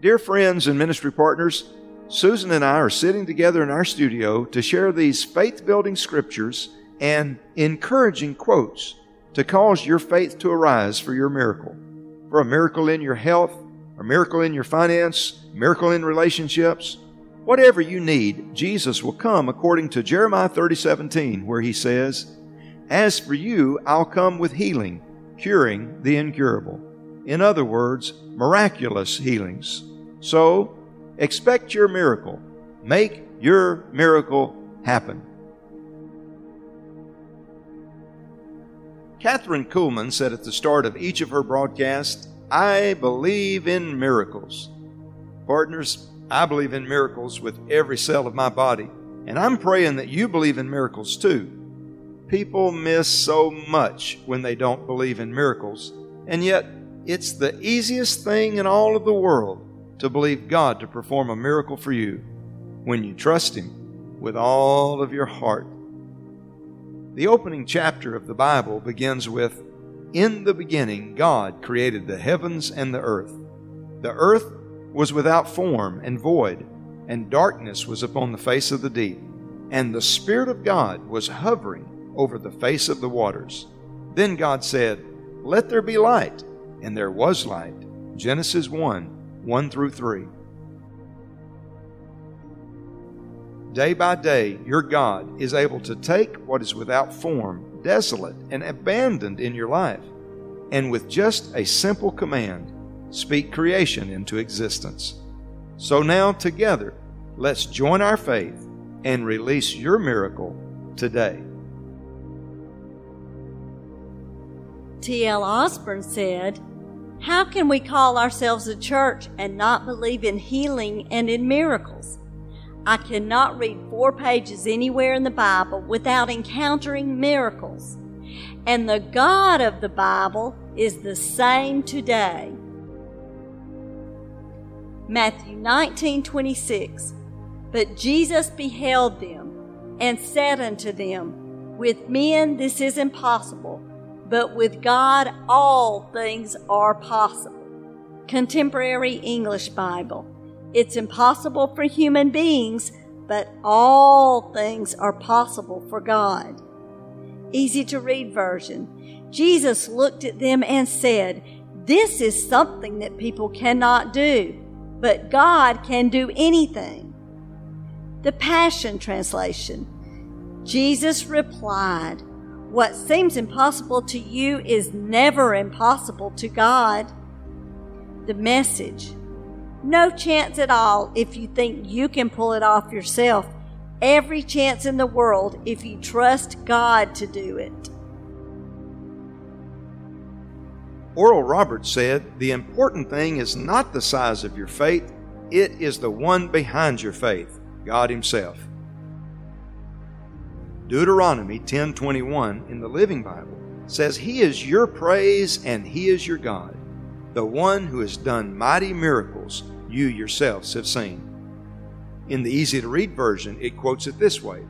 Dear friends and ministry partners, Susan and I are sitting together in our studio to share these faith building scriptures and encouraging quotes to cause your faith to arise for your miracle. For a miracle in your health, a miracle in your finance, miracle in relationships, whatever you need, Jesus will come according to Jeremiah 30 17, where he says, As for you, I'll come with healing, curing the incurable. In other words, miraculous healings. So, expect your miracle. Make your miracle happen. Kathryn Kuhlman said at the start of each of her broadcasts, I believe in miracles. Partners, I believe in miracles with every cell of my body, and I'm praying that you believe in miracles too. People miss so much when they don't believe in miracles, and yet it's the easiest thing in all of the world to believe God to perform a miracle for you when you trust Him with all of your heart. The opening chapter of the Bible begins with In the beginning, God created the heavens and the earth. The earth was without form and void, and darkness was upon the face of the deep. And the Spirit of God was hovering over the face of the waters. Then God said, Let there be light, and there was light. Genesis 1 1 through 3. Day by day, your God is able to take what is without form, desolate, and abandoned in your life, and with just a simple command, speak creation into existence. So now, together, let's join our faith and release your miracle today. T.L. Osborn said, How can we call ourselves a church and not believe in healing and in miracles? I cannot read four pages anywhere in the Bible without encountering miracles. And the God of the Bible is the same today. Matthew 19 26. But Jesus beheld them and said unto them, With men this is impossible, but with God all things are possible. Contemporary English Bible. It's impossible for human beings, but all things are possible for God. Easy to read version. Jesus looked at them and said, This is something that people cannot do, but God can do anything. The Passion Translation. Jesus replied, What seems impossible to you is never impossible to God. The message. No chance at all if you think you can pull it off yourself. Every chance in the world if you trust God to do it. Oral Roberts said, The important thing is not the size of your faith, it is the one behind your faith, God Himself. Deuteronomy 10:21 in the Living Bible says he is your praise and he is your God the one who has done mighty miracles you yourselves have seen. In the easy to read version, it quotes it this way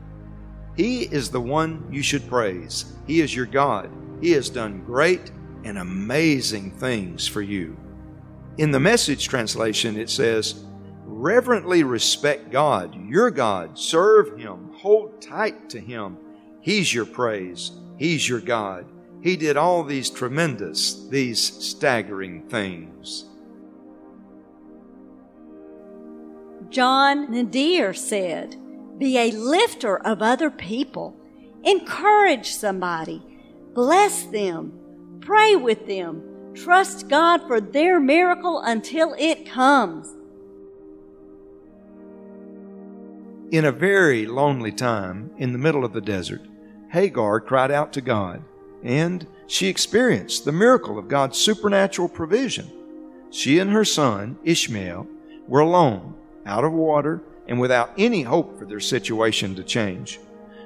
He is the one you should praise. He is your God. He has done great and amazing things for you. In the message translation, it says, Reverently respect God, your God. Serve Him. Hold tight to Him. He's your praise. He's your God. He did all these tremendous, these staggering things. John Nadir said, Be a lifter of other people. Encourage somebody. Bless them. Pray with them. Trust God for their miracle until it comes. In a very lonely time in the middle of the desert, Hagar cried out to God, and she experienced the miracle of God's supernatural provision. She and her son, Ishmael, were alone, out of water, and without any hope for their situation to change.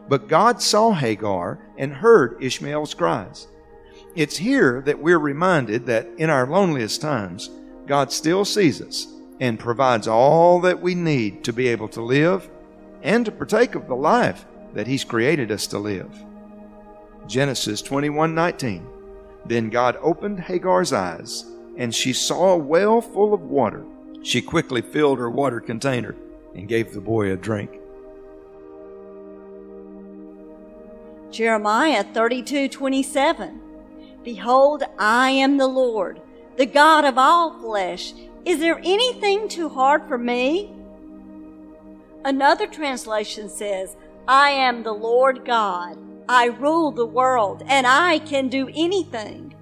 But God saw Hagar and heard Ishmael's cries. It's here that we're reminded that in our loneliest times, God still sees us and provides all that we need to be able to live and to partake of the life that He's created us to live. Genesis 21:19. Then God opened Hagar's eyes, and she saw a well full of water, She quickly filled her water container and gave the boy a drink. Jeremiah 32:27 Behold, I am the Lord, the God of all flesh. Is there anything too hard for me? Another translation says, I am the Lord God. I rule the world, and I can do anything.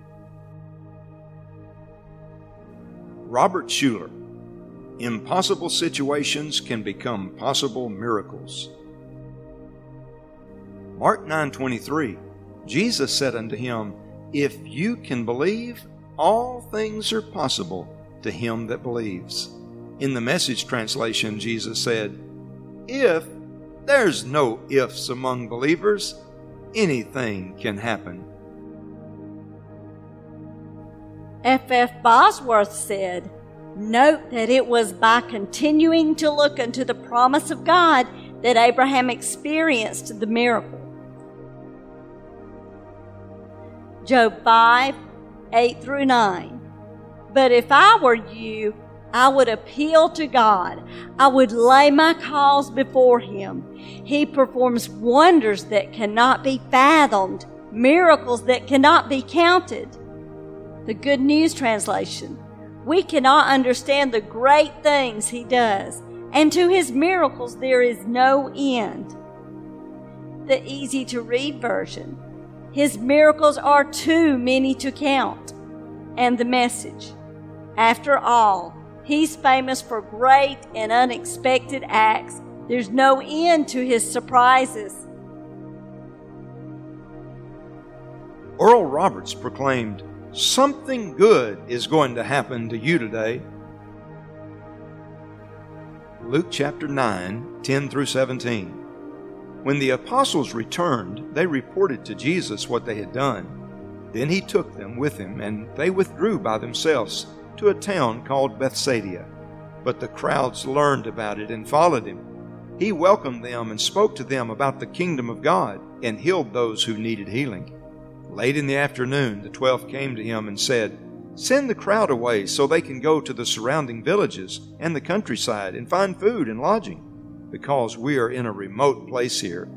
Robert Schuller Impossible situations can become possible miracles. Mark 9:23 Jesus said unto him, If you can believe, all things are possible to him that believes. In the message translation, Jesus said, If there's no ifs among believers, anything can happen. F. F. Bosworth said, Note that it was by continuing to look unto the promise of God that Abraham experienced the miracle. Job 5 8 through 9. But if I were you, I would appeal to God. I would lay my cause before Him. He performs wonders that cannot be fathomed, miracles that cannot be counted. The Good News Translation. We cannot understand the great things He does, and to His miracles there is no end. The easy to read version. His miracles are too many to count. And the message. After all, He's famous for great and unexpected acts. There's no end to His surprises. Oral Roberts proclaimed, Something good is going to happen to you today. Luke chapter 9, 10 through 17. When the apostles returned, they reported to Jesus what they had done. Then he took them with him, and they withdrew by themselves to a town called Bethsaida. But the crowds learned about it and followed him. He welcomed them and spoke to them about the kingdom of God and healed those who needed healing. Late in the afternoon, the twelve came to him and said, Send the crowd away so they can go to the surrounding villages and the countryside and find food and lodging, because we are in a remote place here.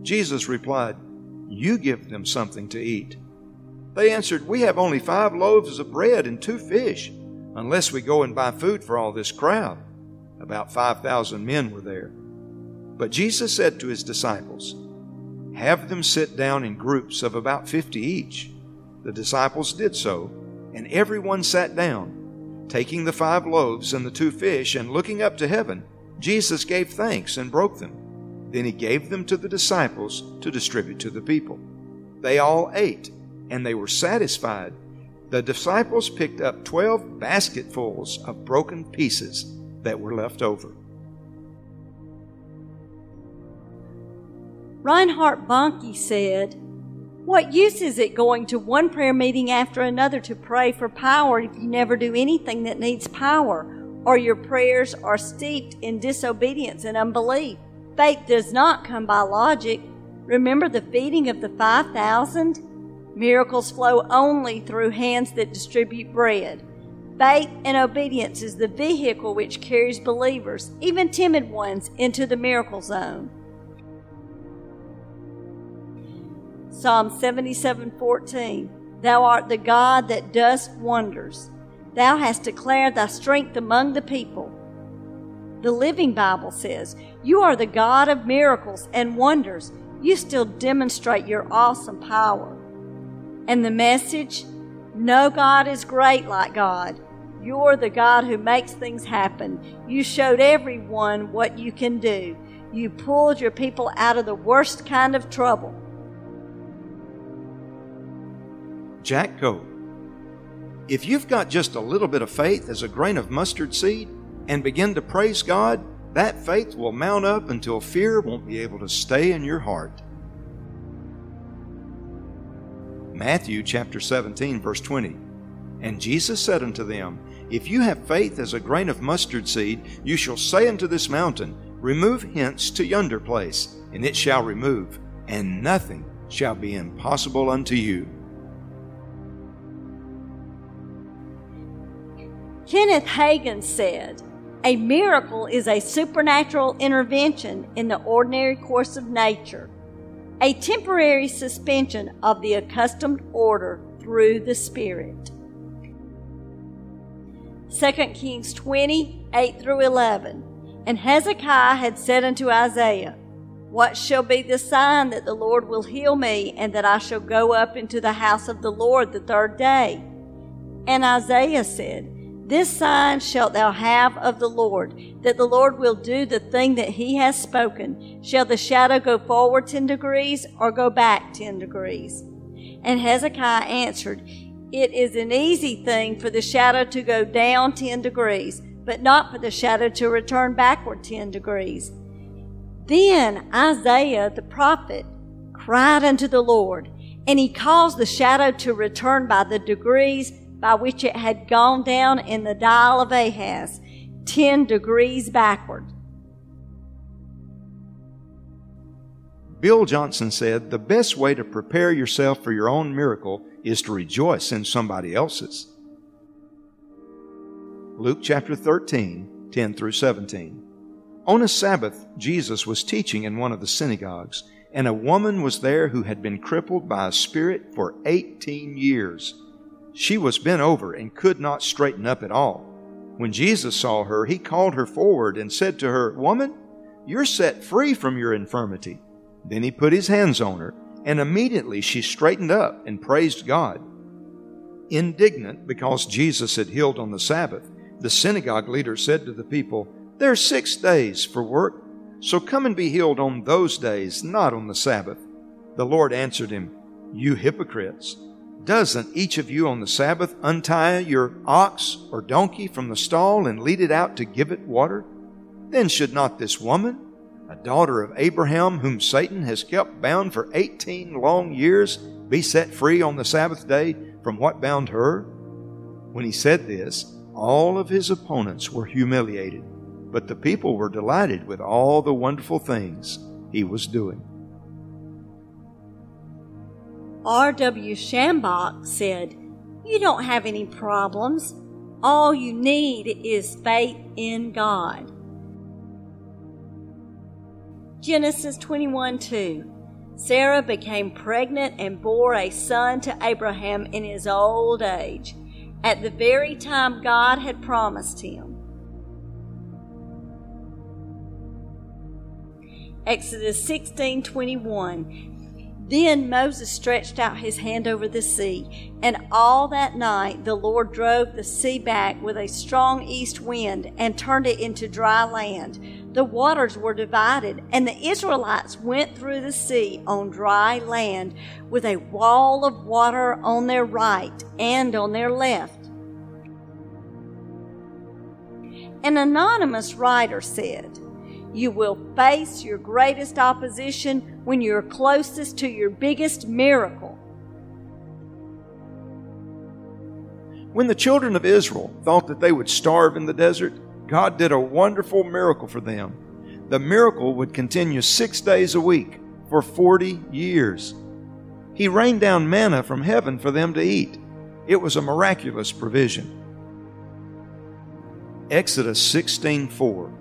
Jesus replied, You give them something to eat. They answered, We have only five loaves of bread and two fish, unless we go and buy food for all this crowd. About 5,000 men were there. But Jesus said to his disciples, have them sit down in groups of about fifty each. The disciples did so, and everyone sat down. Taking the five loaves and the two fish, and looking up to heaven, Jesus gave thanks and broke them. Then he gave them to the disciples to distribute to the people. They all ate, and they were satisfied. The disciples picked up twelve basketfuls of broken pieces that were left over. Reinhard Bonnke said, What use is it going to one prayer meeting after another to pray for power if you never do anything that needs power, or your prayers are steeped in disobedience and unbelief? Faith does not come by logic. Remember the feeding of the 5,000? Miracles flow only through hands that distribute bread. Faith and obedience is the vehicle which carries believers, even timid ones, into the miracle zone. Psalm 77:14 Thou art the God that dost wonders. Thou hast declared thy strength among the people. The Living Bible says, You are the God of miracles and wonders. You still demonstrate your awesome power. And the message, No God is great like God. You're the God who makes things happen. You showed everyone what you can do. You pulled your people out of the worst kind of trouble. Jack Coe. If you've got just a little bit of faith as a grain of mustard seed and begin to praise God, that faith will mount up until fear won't be able to stay in your heart. Matthew chapter 17 verse 20. And Jesus said unto them, If you have faith as a grain of mustard seed, you shall say unto this mountain, Remove hence to yonder place, and it shall remove, and nothing shall be impossible unto you. Kenneth Hagin said, A miracle is a supernatural intervention in the ordinary course of nature, a temporary suspension of the accustomed order through the Spirit. 2 Kings 20, 8 through 11. And Hezekiah had said unto Isaiah, What shall be the sign that the Lord will heal me, and that I shall go up into the house of the Lord the third day? And Isaiah said, This sign shalt thou have of the Lord, that the Lord will do the thing that he has spoken. Shall the shadow go forward ten degrees, or go back ten degrees? And Hezekiah answered, It is an easy thing for the shadow to go down ten degrees but not for the shadow to return backward 10 degrees. Then Isaiah the prophet cried unto the Lord, and he caused the shadow to return by the degrees by which it had gone down in the dial of Ahaz, 10 degrees backward. Bill Johnson said the best way to prepare yourself for your own miracle is to rejoice in somebody else's. Luke chapter 13, 10 through 17. On a Sabbath, Jesus was teaching in one of the synagogues, and a woman was there who had been crippled by a spirit for 18 years. She was bent over and could not straighten up at all. When Jesus saw her, he called her forward and said to her, Woman, you're set free from your infirmity. Then he put his hands on her, and immediately she straightened up and praised God. Indignant because Jesus had healed on the Sabbath, the synagogue leader said to the people, There are six days for work, so come and be healed on those days, not on the Sabbath. The Lord answered him, You hypocrites! Doesn't each of you on the Sabbath untie your ox or donkey from the stall and lead it out to give it water? Then should not this woman, a daughter of Abraham, whom Satan has kept bound for eighteen long years, be set free on the Sabbath day from what bound her? When he said this, all of his opponents were humiliated, but the people were delighted with all the wonderful things he was doing. R.W. Schambach said, You don't have any problems. All you need is faith in God. Genesis 21 2. Sarah became pregnant and bore a son to Abraham in his old age at the very time God had promised him. Exodus 16:21 Then Moses stretched out his hand over the sea, and all that night the Lord drove the sea back with a strong east wind and turned it into dry land. The waters were divided, and the Israelites went through the sea on dry land with a wall of water on their right and on their left. An anonymous writer said, You will face your greatest opposition when you're closest to your biggest miracle. When the children of Israel thought that they would starve in the desert, God did a wonderful miracle for them. The miracle would continue six days a week for 40 years. He rained down manna from heaven for them to eat. It was a miraculous provision. Exodus 16:4.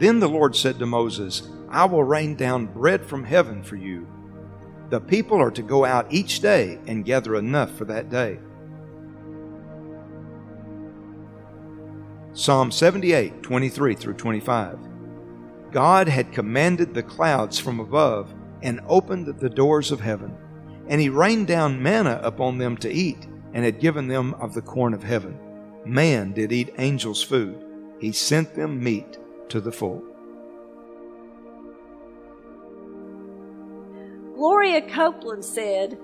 Then the Lord said to Moses, I will rain down bread from heaven for you. The people are to go out each day and gather enough for that day. Psalm 78, 23 through 25. God had commanded the clouds from above and opened the doors of heaven, and he rained down manna upon them to eat, and had given them of the corn of heaven. Man did eat angels' food he sent them meat to the full. Gloria Copeland said,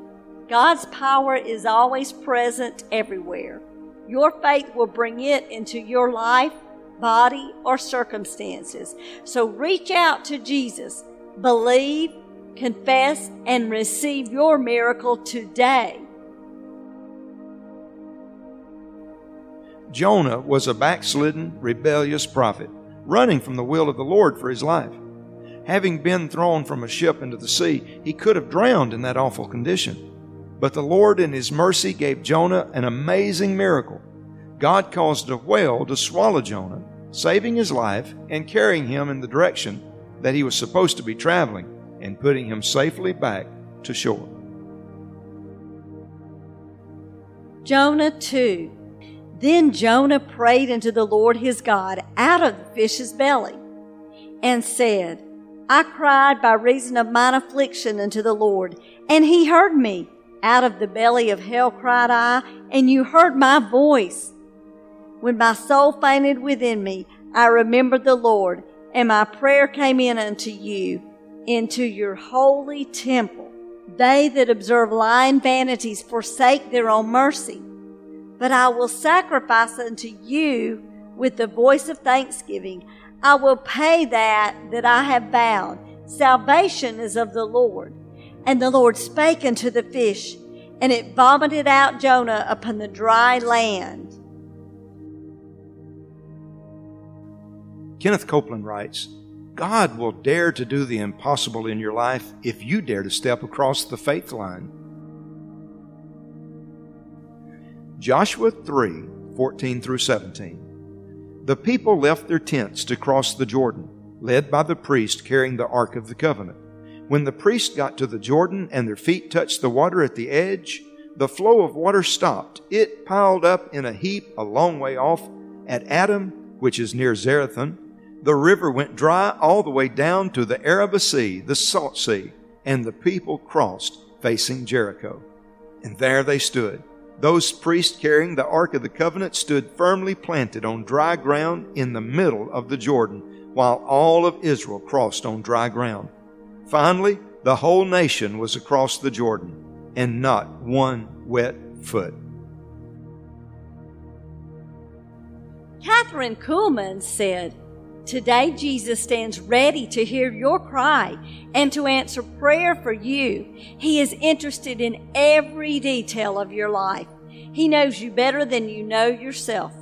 God's power is always present everywhere. Your faith will bring it into your life, body, or circumstances. So reach out to Jesus. Believe, confess, and receive your miracle today. Jonah was a backslidden, rebellious prophet, running from the will of the Lord for his life. Having been thrown from a ship into the sea, he could have drowned in that awful condition. But the Lord, in his mercy, gave Jonah an amazing miracle. God caused a whale to swallow Jonah, saving his life and carrying him in the direction that he was supposed to be traveling and putting him safely back to shore. Jonah 2. Then Jonah prayed unto the Lord his God out of the fish's belly and said, I cried by reason of mine affliction unto the Lord, and he heard me. Out of the belly of hell cried I, and you heard my voice. When my soul fainted within me, I remembered the Lord, and my prayer came in unto you, into your holy temple. They that observe lying vanities forsake their own mercy. But I will sacrifice unto you with the voice of thanksgiving. I will pay that that I have vowed. Salvation is of the Lord. And the Lord spake unto the fish, and it vomited out Jonah upon the dry land. Kenneth Copeland writes God will dare to do the impossible in your life if you dare to step across the faith line. Joshua 3 14 through 17. The people left their tents to cross the Jordan, led by the priest carrying the Ark of the Covenant. When the priest got to the Jordan and their feet touched the water at the edge, the flow of water stopped. It piled up in a heap a long way off at Adam, which is near Zarethan. The river went dry all the way down to the Arabah Sea, the Salt Sea, and the people crossed facing Jericho. And there they stood those priests carrying the Ark of the Covenant stood firmly planted on dry ground in the middle of the Jordan, while all of Israel crossed on dry ground. Finally, the whole nation was across the Jordan, and not one wet foot. Kathryn Kuhlman said, Today, Jesus stands ready to hear your cry and to answer prayer for you. He is interested in every detail of your life. He knows you better than you know yourself.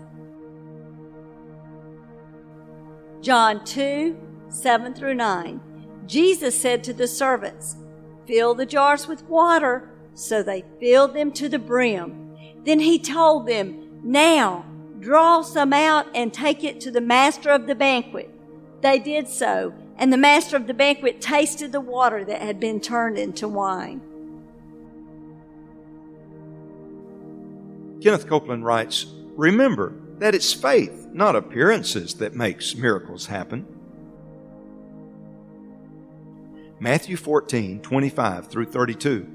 John 2 7 through 9. Jesus said to the servants, Fill the jars with water. So they filled them to the brim. Then he told them, Now, Draw some out and take it to the master of the banquet. They did so, and the master of the banquet tasted the water that had been turned into wine. Kenneth Copeland writes Remember that it's faith, not appearances, that makes miracles happen. Matthew 14, 25 through 32.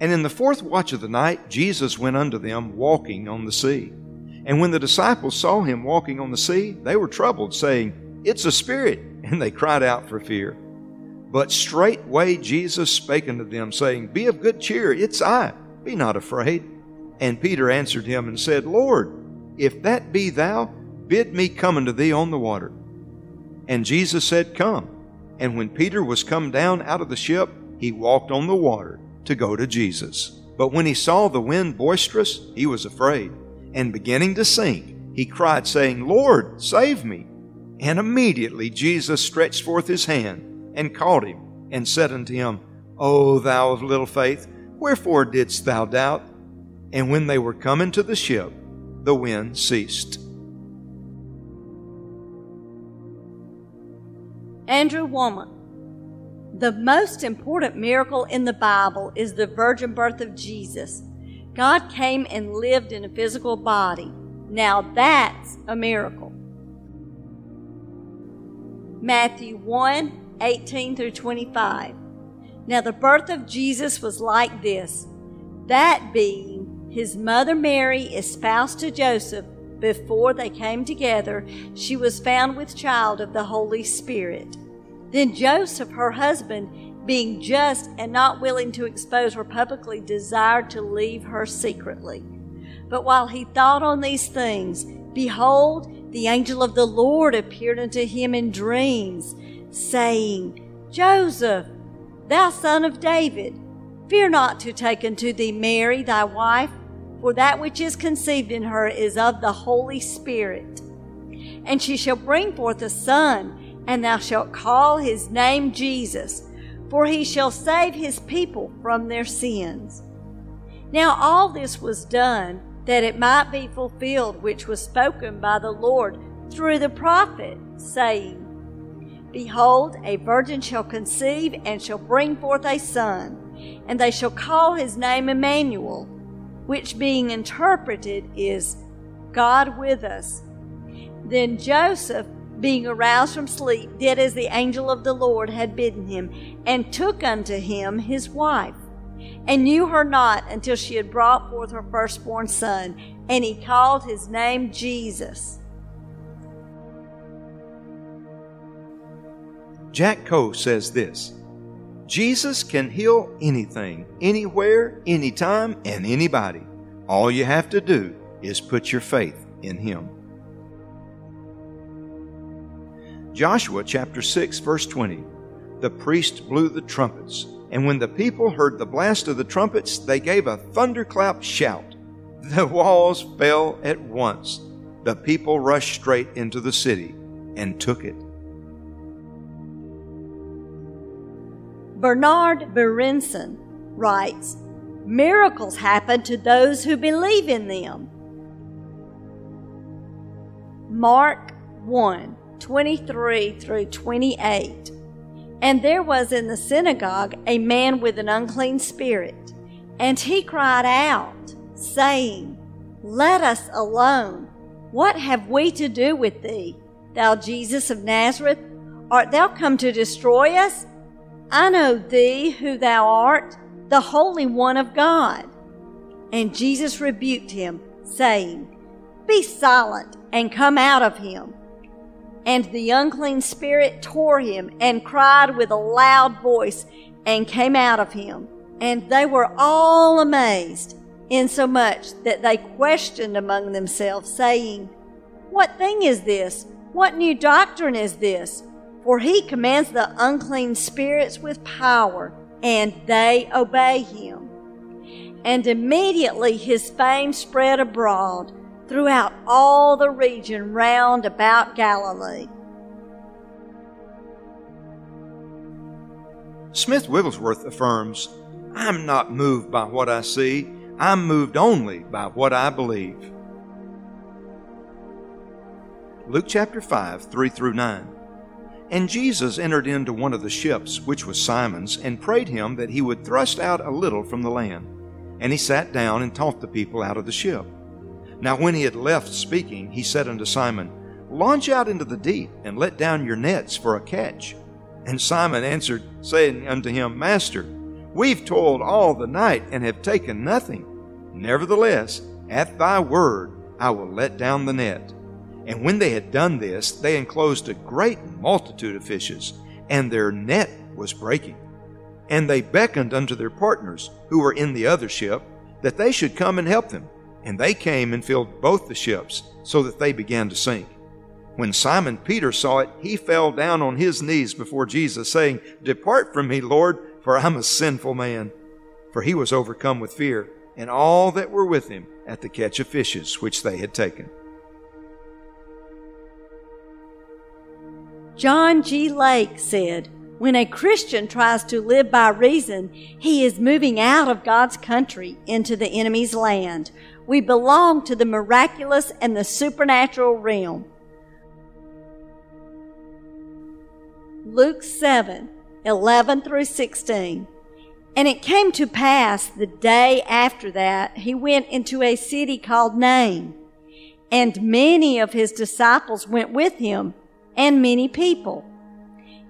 And in the fourth watch of the night, Jesus went unto them walking on the sea. And when the disciples saw him walking on the sea, they were troubled, saying, It's a spirit. And they cried out for fear. But straightway Jesus spake unto them, saying, Be of good cheer, it's I, be not afraid. And Peter answered him and said, Lord, if that be thou, bid me come unto thee on the water. And Jesus said, Come. And when Peter was come down out of the ship, he walked on the water to go to Jesus. But when he saw the wind boisterous, he was afraid and beginning to sink, he cried, saying, Lord, save me. And immediately Jesus stretched forth his hand and caught him and said unto him, O thou of little faith, wherefore didst thou doubt? And when they were come into the ship, the wind ceased. Andrew Wommack. The most important miracle in the Bible is the virgin birth of Jesus. God came and lived in a physical body. Now that's a miracle. Matthew 1 18 through 25. Now the birth of Jesus was like this that being his mother Mary espoused to Joseph before they came together, she was found with child of the Holy Spirit. Then Joseph, her husband, being just and not willing to expose her publicly, desired to leave her secretly. But while he thought on these things, behold, the angel of the Lord appeared unto him in dreams, saying, Joseph, thou son of David, fear not to take unto thee Mary thy wife, for that which is conceived in her is of the Holy Spirit. And she shall bring forth a son, and thou shalt call his name Jesus for he shall save his people from their sins. Now all this was done that it might be fulfilled which was spoken by the Lord through the prophet, saying, Behold, a virgin shall conceive and shall bring forth a son, and they shall call his name Emmanuel, which being interpreted is God with us. Then Joseph, being aroused from sleep, did as the angel of the Lord had bidden him, and took unto him his wife, and knew her not until she had brought forth her firstborn son, and he called his name Jesus. Jack Coe says this Jesus can heal anything, anywhere, anytime, and anybody. All you have to do is put your faith in Him. Joshua chapter 6, verse 20. The priest blew the trumpets, and when the people heard the blast of the trumpets, they gave a thunderclap shout. The walls fell at once. The people rushed straight into the city and took it. Bernard Berenson writes, Miracles happen to those who believe in them. Mark 1 23 through 28. And there was in the synagogue a man with an unclean spirit, and he cried out, saying, Let us alone. What have we to do with thee, thou Jesus of Nazareth? Art thou come to destroy us? I know thee who thou art, the Holy One of God. And Jesus rebuked him, saying, Be silent and come out of him. And the unclean spirit tore him and cried with a loud voice and came out of him. And they were all amazed, insomuch that they questioned among themselves, saying, What thing is this? What new doctrine is this? For he commands the unclean spirits with power, and they obey him. And immediately his fame spread abroad throughout all the region round about Galilee. Smith Wigglesworth affirms, I'm not moved by what I see, I'm moved only by what I believe. Luke chapter 5, 3 through 9. And Jesus entered into one of the ships, which was Simon's, and prayed him that he would thrust out a little from the land. And he sat down and taught the people out of the ship. Now, when he had left speaking, he said unto Simon, Launch out into the deep, and let down your nets for a catch. And Simon answered, saying unto him, Master, we've toiled all the night, and have taken nothing. Nevertheless, at thy word I will let down the net. And when they had done this, they enclosed a great multitude of fishes, and their net was breaking. And they beckoned unto their partners, who were in the other ship, that they should come and help them. And they came and filled both the ships, so that they began to sink. When Simon Peter saw it, he fell down on his knees before Jesus, saying, Depart from me, Lord, for I'm a sinful man. For he was overcome with fear, and all that were with him at the catch of fishes which they had taken. John G. Lake said, When a Christian tries to live by reason, he is moving out of God's country into the enemy's land. We belong to the miraculous and the supernatural realm. Luke 7 11 through 16. And it came to pass the day after that he went into a city called Nain, and many of his disciples went with him and many people.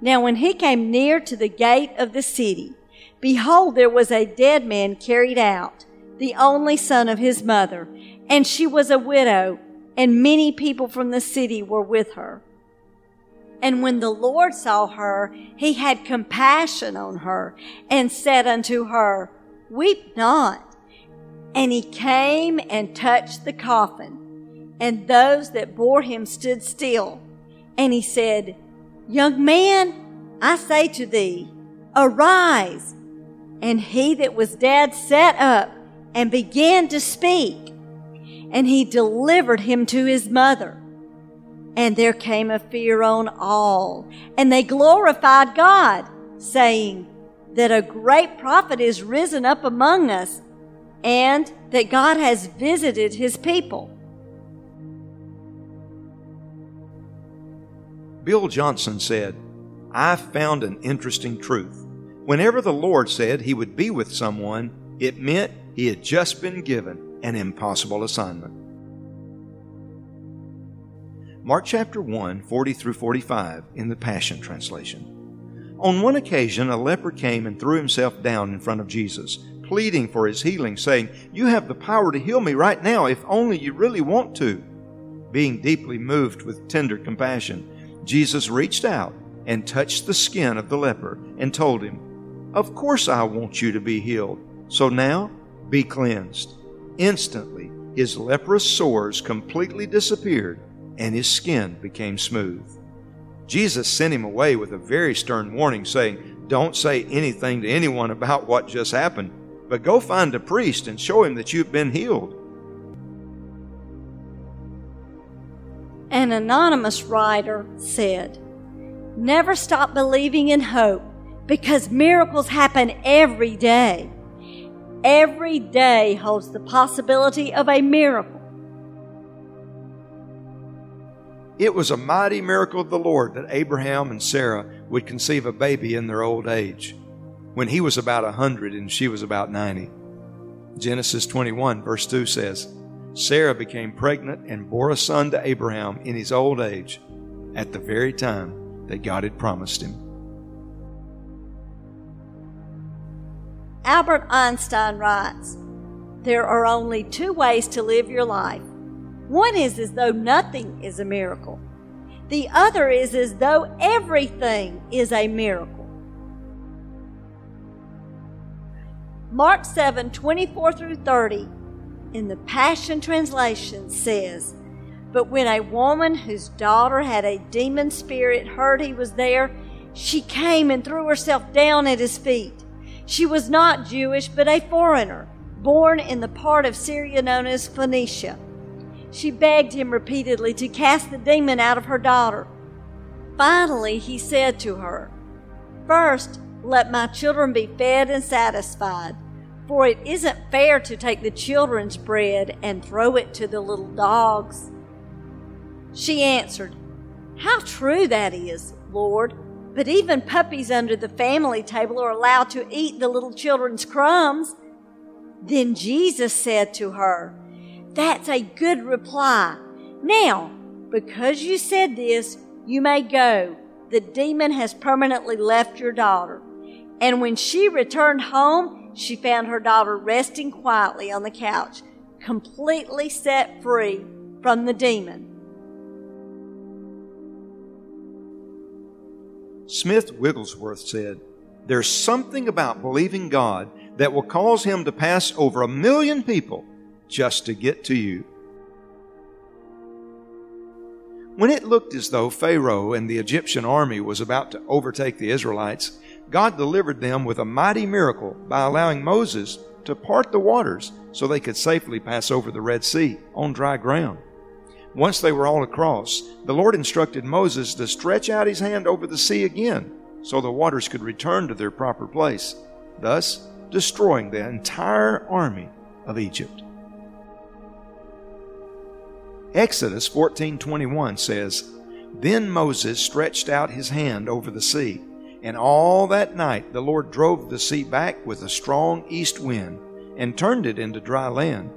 Now, when he came near to the gate of the city, behold, there was a dead man carried out, the only son of his mother, and she was a widow, and many people from the city were with her. And when the Lord saw her, he had compassion on her, and said unto her, Weep not. And he came and touched the coffin, and those that bore him stood still. And he said, Young man, I say to thee, arise. And he that was dead sat up and began to speak. And he delivered him to his mother. And there came a fear on all, and they glorified God, saying, That a great prophet is risen up among us, and that God has visited his people. Bill Johnson said, I found an interesting truth. Whenever the Lord said he would be with someone, it meant he had just been given an impossible assignment. Mark chapter 1, 40 through 45 in the Passion Translation. On one occasion, a leper came and threw himself down in front of Jesus, pleading for his healing, saying, You have the power to heal me right now if only you really want to. Being deeply moved with tender compassion, Jesus reached out and touched the skin of the leper and told him, Of course I want you to be healed. So now be cleansed. Instantly, his leprous sores completely disappeared and his skin became smooth. Jesus sent him away with a very stern warning, saying, Don't say anything to anyone about what just happened, but go find a priest and show him that you've been healed. An anonymous writer said, Never stop believing in hope because miracles happen every day. Every day holds the possibility of a miracle. It was a mighty miracle of the Lord that Abraham and Sarah would conceive a baby in their old age, when he was about a hundred and she was about ninety. Genesis 21, verse 2 says, Sarah became pregnant and bore a son to Abraham in his old age at the very time that God had promised him. Albert Einstein writes, There are only two ways to live your life. One is as though nothing is a miracle. The other is as though everything is a miracle. Mark 7 24 through 30 in the Passion Translation says, But when a woman whose daughter had a demon spirit heard he was there, she came and threw herself down at his feet. She was not Jewish, but a foreigner, born in the part of Syria known as Phoenicia. She begged him repeatedly to cast the demon out of her daughter. Finally, he said to her, First, let my children be fed and satisfied. For it isn't fair to take the children's bread and throw it to the little dogs. She answered, How true that is, Lord. But even puppies under the family table are allowed to eat the little children's crumbs. Then Jesus said to her, That's a good reply. Now, because you said this, you may go. The demon has permanently left your daughter. And when she returned home, she found her daughter resting quietly on the couch, completely set free from the demon. Smith Wigglesworth said, There's something about believing God that will cause Him to pass over a million people just to get to you. When it looked as though Pharaoh and the Egyptian army was about to overtake the Israelites, God delivered them with a mighty miracle by allowing Moses to part the waters so they could safely pass over the Red Sea on dry ground. Once they were all across, the Lord instructed Moses to stretch out his hand over the sea again so the waters could return to their proper place, thus destroying the entire army of Egypt. Exodus 14:21 says, "Then Moses stretched out his hand over the sea, and all that night the Lord drove the sea back with a strong east wind and turned it into dry land.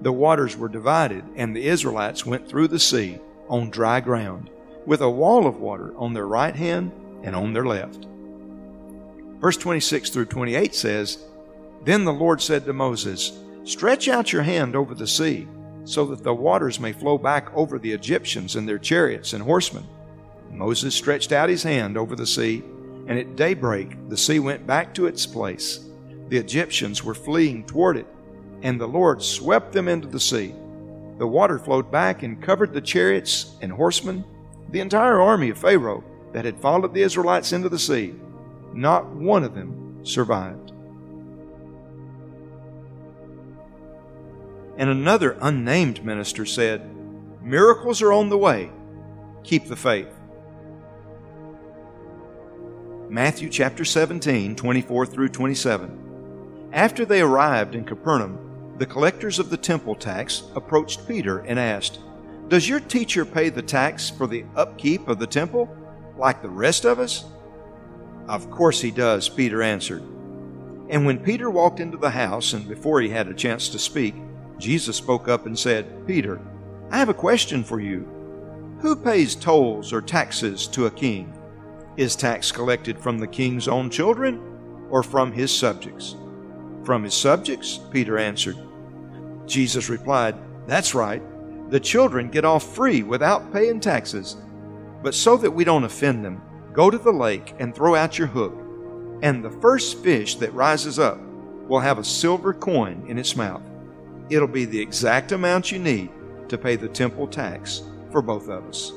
The waters were divided, and the Israelites went through the sea on dry ground, with a wall of water on their right hand and on their left. Verse 26 through 28 says, Then the Lord said to Moses, Stretch out your hand over the sea, so that the waters may flow back over the Egyptians and their chariots and horsemen. Moses stretched out his hand over the sea, and at daybreak the sea went back to its place. The Egyptians were fleeing toward it, and the Lord swept them into the sea. The water flowed back and covered the chariots and horsemen, the entire army of Pharaoh that had followed the Israelites into the sea. Not one of them survived. And another unnamed minister said, Miracles are on the way. Keep the faith. Matthew chapter 17, 24 through 27. After they arrived in Capernaum, the collectors of the temple tax approached Peter and asked, Does your teacher pay the tax for the upkeep of the temple like the rest of us? Of course he does, Peter answered. And when Peter walked into the house, and before he had a chance to speak, Jesus spoke up and said, Peter, I have a question for you. Who pays tolls or taxes to a king? Is tax collected from the king's own children or from his subjects? From his subjects, Peter answered. Jesus replied, That's right. The children get off free without paying taxes. But so that we don't offend them, go to the lake and throw out your hook, and the first fish that rises up will have a silver coin in its mouth. It'll be the exact amount you need to pay the temple tax for both of us.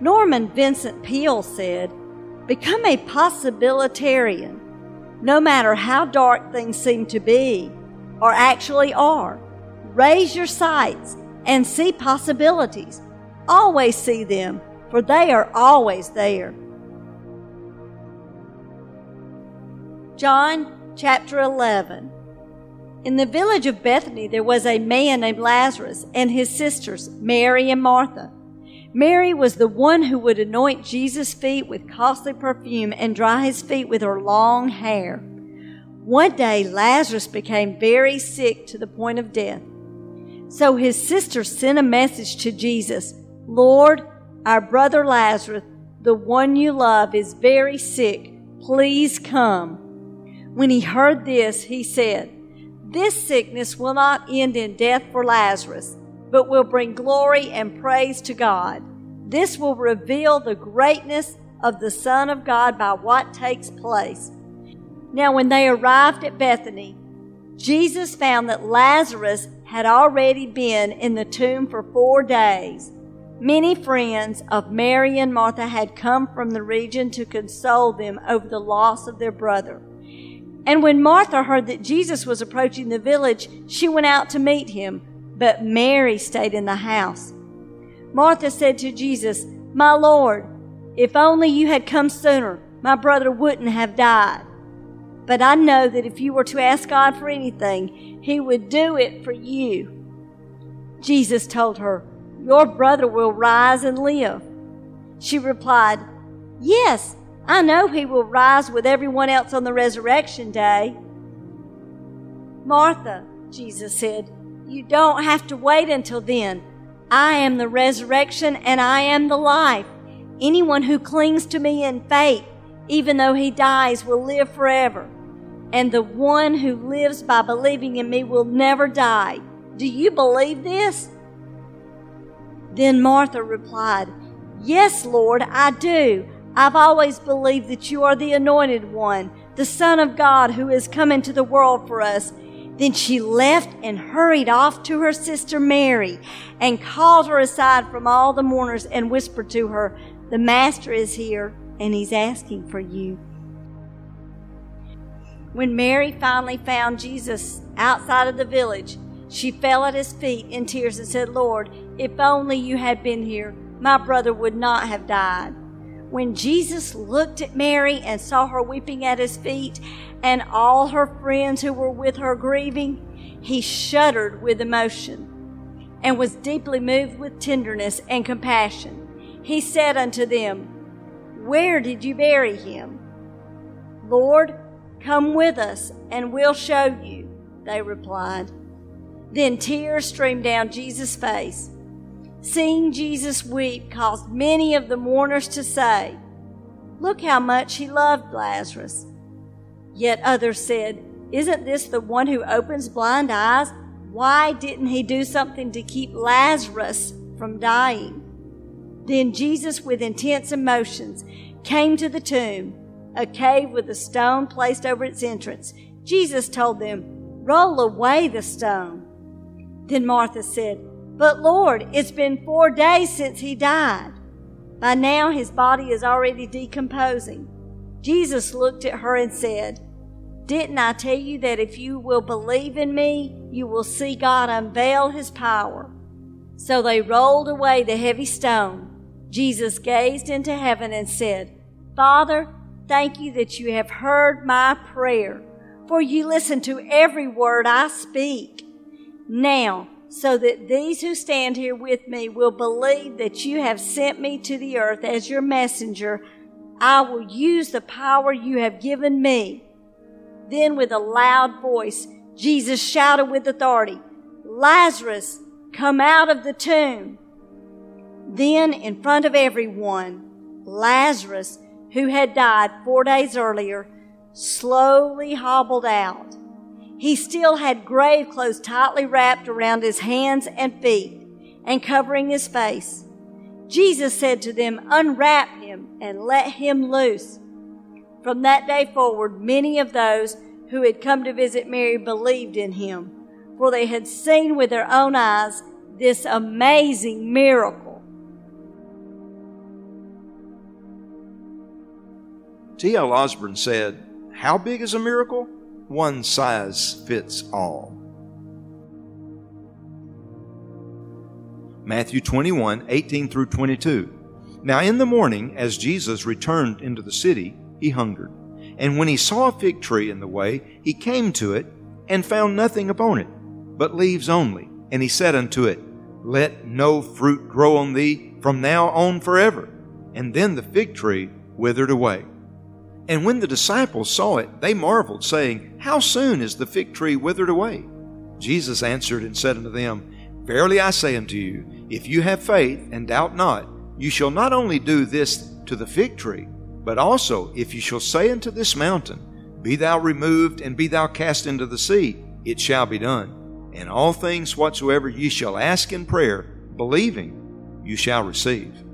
Norman Vincent Peale said, Become a possibilitarian. No matter how dark things seem to be, or actually are, raise your sights and see possibilities. Always see them, for they are always there. John chapter 11. In the village of Bethany, there was a man named Lazarus and his sisters, Mary and Martha. Mary was the one who would anoint Jesus' feet with costly perfume and dry his feet with her long hair. One day, Lazarus became very sick to the point of death. So his sister sent a message to Jesus Lord, our brother Lazarus, the one you love, is very sick. Please come. When he heard this, he said, This sickness will not end in death for Lazarus but will bring glory and praise to God. This will reveal the greatness of the Son of God by what takes place. Now, when they arrived at Bethany, Jesus found that Lazarus had already been in the tomb for four days. Many friends of Mary and Martha had come from the region to console them over the loss of their brother. And when Martha heard that Jesus was approaching the village, she went out to meet him but Mary stayed in the house. Martha said to Jesus, My Lord, if only you had come sooner, my brother wouldn't have died. But I know that if you were to ask God for anything, He would do it for you. Jesus told her, Your brother will rise and live. She replied, Yes, I know he will rise with everyone else on the resurrection day. Martha, Jesus said, you don't have to wait until then. I am the resurrection and I am the life. Anyone who clings to me in faith, even though he dies, will live forever. And the one who lives by believing in me will never die. Do you believe this? Then Martha replied, Yes, Lord, I do. I've always believed that you are the anointed one, the Son of God who has come into the world for us. Then she left and hurried off to her sister Mary and called her aside from all the mourners and whispered to her, The Master is here and he's asking for you. When Mary finally found Jesus outside of the village, she fell at his feet in tears and said, Lord, if only you had been here, my brother would not have died. When Jesus looked at Mary and saw her weeping at his feet and all her friends who were with her grieving, he shuddered with emotion and was deeply moved with tenderness and compassion. He said unto them, Where did you bury him? Lord, come with us and we'll show you, they replied. Then tears streamed down Jesus' face. Seeing Jesus weep caused many of the mourners to say, Look how much he loved Lazarus. Yet others said, Isn't this the one who opens blind eyes? Why didn't he do something to keep Lazarus from dying? Then Jesus, with intense emotions, came to the tomb, a cave with a stone placed over its entrance. Jesus told them, Roll away the stone. Then Martha said, but Lord, it's been four days since he died. By now his body is already decomposing. Jesus looked at her and said, Didn't I tell you that if you will believe in me, you will see God unveil his power? So they rolled away the heavy stone. Jesus gazed into heaven and said, Father, thank you that you have heard my prayer, for you listen to every word I speak. Now, so that these who stand here with me will believe that you have sent me to the earth as your messenger, I will use the power you have given me. Then, with a loud voice, Jesus shouted with authority, Lazarus, come out of the tomb. Then, in front of everyone, Lazarus, who had died four days earlier, slowly hobbled out. He still had grave clothes tightly wrapped around his hands and feet and covering his face. Jesus said to them, Unwrap him and let him loose. From that day forward, many of those who had come to visit Mary believed in him, for they had seen with their own eyes this amazing miracle. T.L. Osborn said, How big is a miracle? One size fits all. Matthew 21, 18 through 22. Now in the morning, as Jesus returned into the city, he hungered. And when he saw a fig tree in the way, he came to it and found nothing upon it, but leaves only. And he said unto it, Let no fruit grow on thee from now on forever. And then the fig tree withered away. And when the disciples saw it, they marveled, saying, How soon is the fig tree withered away? Jesus answered and said unto them, Verily I say unto you, if you have faith and doubt not, you shall not only do this to the fig tree, but also if you shall say unto this mountain, Be thou removed and be thou cast into the sea, it shall be done. And all things whatsoever ye shall ask in prayer, believing, you shall receive.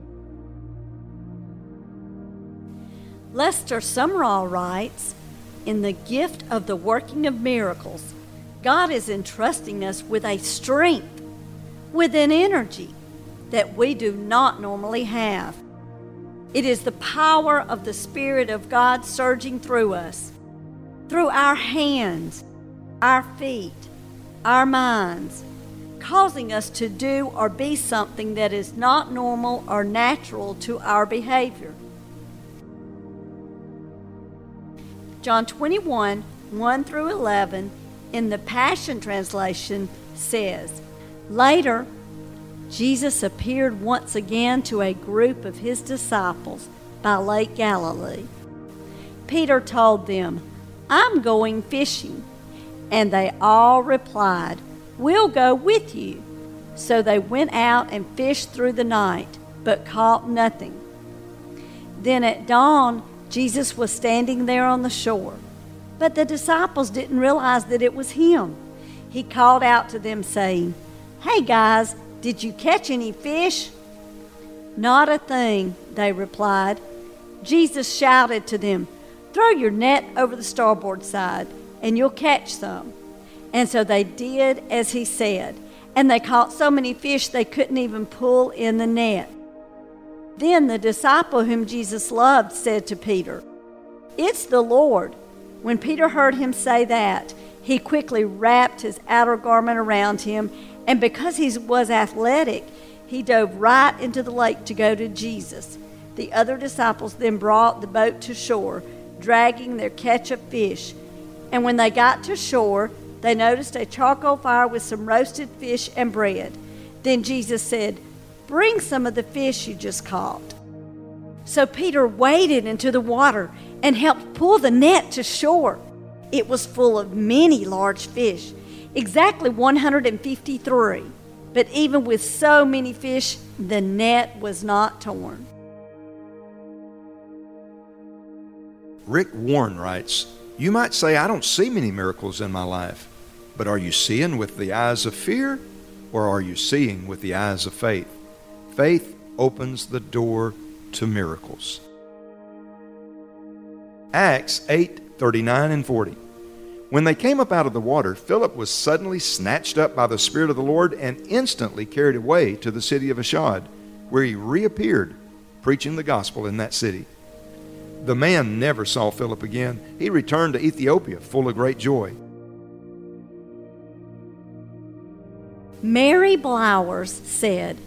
Lester Sumrall writes, In the gift of the working of miracles, God is entrusting us with a strength, with an energy that we do not normally have. It is the power of the Spirit of God surging through us, through our hands, our feet, our minds, causing us to do or be something that is not normal or natural to our behavior. John 21 1 through 11 in the Passion Translation says, Later, Jesus appeared once again to a group of his disciples by Lake Galilee. Peter told them, I'm going fishing. And they all replied, We'll go with you. So they went out and fished through the night, but caught nothing. Then at dawn, Jesus was standing there on the shore. But the disciples didn't realize that it was him. He called out to them, saying, Hey guys, did you catch any fish? Not a thing, they replied. Jesus shouted to them, Throw your net over the starboard side, and you'll catch some. And so they did as he said, and they caught so many fish they couldn't even pull in the net. Then the disciple whom Jesus loved said to Peter, It's the Lord. When Peter heard him say that, he quickly wrapped his outer garment around him, and because he was athletic, he dove right into the lake to go to Jesus. The other disciples then brought the boat to shore, dragging their catch of fish. And when they got to shore, they noticed a charcoal fire with some roasted fish and bread. Then Jesus said, Bring some of the fish you just caught. So Peter waded into the water and helped pull the net to shore. It was full of many large fish, exactly 153. But even with so many fish, the net was not torn. Rick Warren writes You might say, I don't see many miracles in my life, but are you seeing with the eyes of fear or are you seeing with the eyes of faith? Faith opens the door to miracles. Acts 8 39 and 40. When they came up out of the water, Philip was suddenly snatched up by the Spirit of the Lord and instantly carried away to the city of Ashdod, where he reappeared, preaching the gospel in that city. The man never saw Philip again. He returned to Ethiopia full of great joy. Mary Blowers said,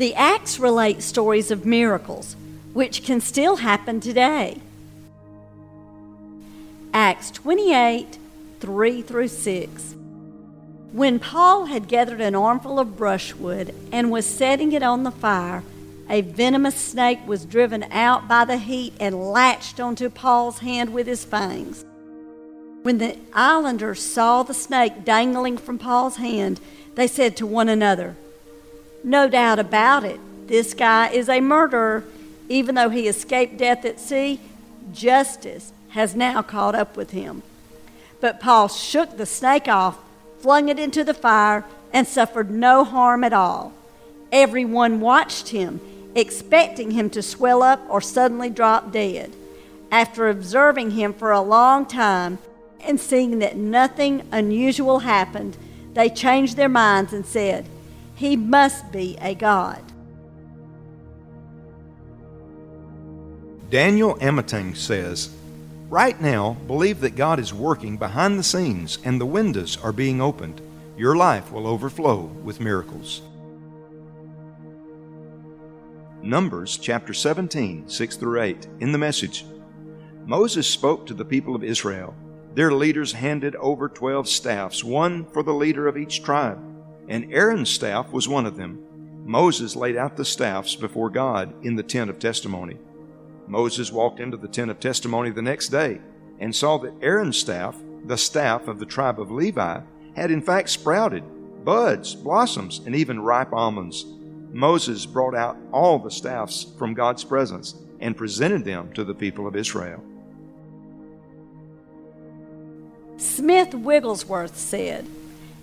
the Acts relate stories of miracles, which can still happen today. Acts 28 3 through 6. When Paul had gathered an armful of brushwood and was setting it on the fire, a venomous snake was driven out by the heat and latched onto Paul's hand with his fangs. When the islanders saw the snake dangling from Paul's hand, they said to one another, No doubt about it, this guy is a murderer. Even though he escaped death at sea, justice has now caught up with him. But Paul shook the snake off, flung it into the fire, and suffered no harm at all. Everyone watched him expecting him to swell up or suddenly drop dead. After observing him for a long time and seeing that nothing unusual happened, they changed their minds and said, He must be a god. Daniel Amoateng says, Right now, believe that God is working behind the scenes and the windows are being opened. Your life will overflow with miracles. Numbers chapter 17, 6 through 8, in the message. Moses spoke to the people of Israel. Their leaders handed over 12 staffs, one for the leader of each tribe, and Aaron's staff was one of them. Moses laid out the staffs before God in the tent of testimony. Moses walked into the tent of testimony the next day and saw that Aaron's staff, the staff of the tribe of Levi, had in fact sprouted buds, blossoms, and even ripe almonds. Moses brought out all the staffs from God's presence and presented them to the people of Israel. Smith Wigglesworth said,